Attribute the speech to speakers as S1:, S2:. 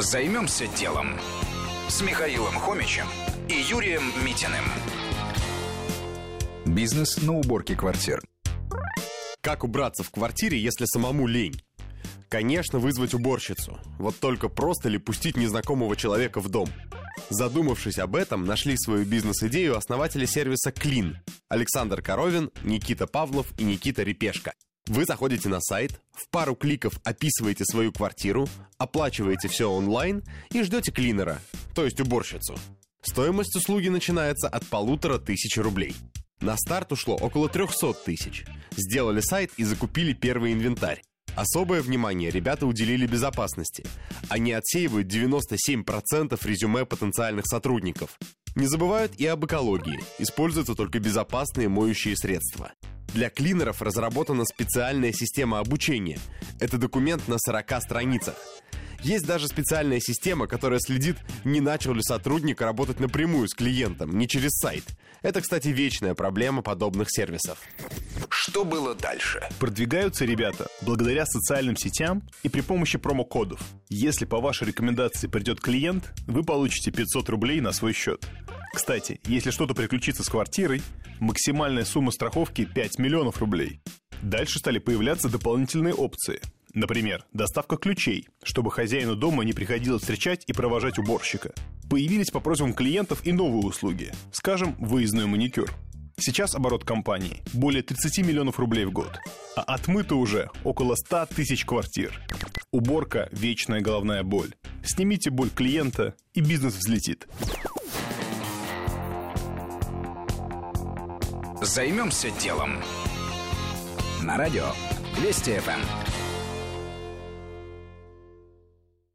S1: Займемся делом с Михаилом Хомичем и Юрием Митиным. Бизнес на уборке квартир.
S2: Как убраться в квартире, если самому лень? Конечно, вызвать уборщицу. Вот только просто ли пустить незнакомого человека в дом? Задумавшись об этом, нашли свою бизнес-идею основатели сервиса Clean. Александр Коровин, Никита Павлов и Никита Репешка. Вы заходите на сайт, в пару кликов описываете свою квартиру, оплачиваете все онлайн и ждете клинера, то есть уборщицу. Стоимость услуги начинается от полутора тысяч рублей. На старт ушло около 300 тысяч. Сделали сайт и закупили первый инвентарь. Особое внимание ребята уделили безопасности. Они отсеивают 97% резюме потенциальных сотрудников. Не забывают и об экологии. Используются только безопасные моющие средства. Для клинеров разработана специальная система обучения. Это документ на 40 страницах. Есть даже специальная система, которая следит, не начал ли сотрудник работать напрямую с клиентом, не через сайт. Это, кстати, вечная проблема подобных сервисов.
S1: Что было дальше?
S3: Продвигаются ребята благодаря социальным сетям и при помощи промокодов. Если по вашей рекомендации придет клиент, вы получите 500 рублей на свой счет. Кстати, если что-то приключится с квартирой, максимальная сумма страховки 5 миллионов рублей. Дальше стали появляться дополнительные опции. Например, доставка ключей, чтобы хозяину дома не приходилось встречать и провожать уборщика. Появились по просьбам клиентов и новые услуги, скажем, выездной маникюр. Сейчас оборот компании более 30 миллионов рублей в год, а отмыто уже около 100 тысяч квартир. Уборка – вечная головная боль. Снимите боль клиента, и бизнес взлетит.
S1: Займемся делом. На радио Вести ФМ.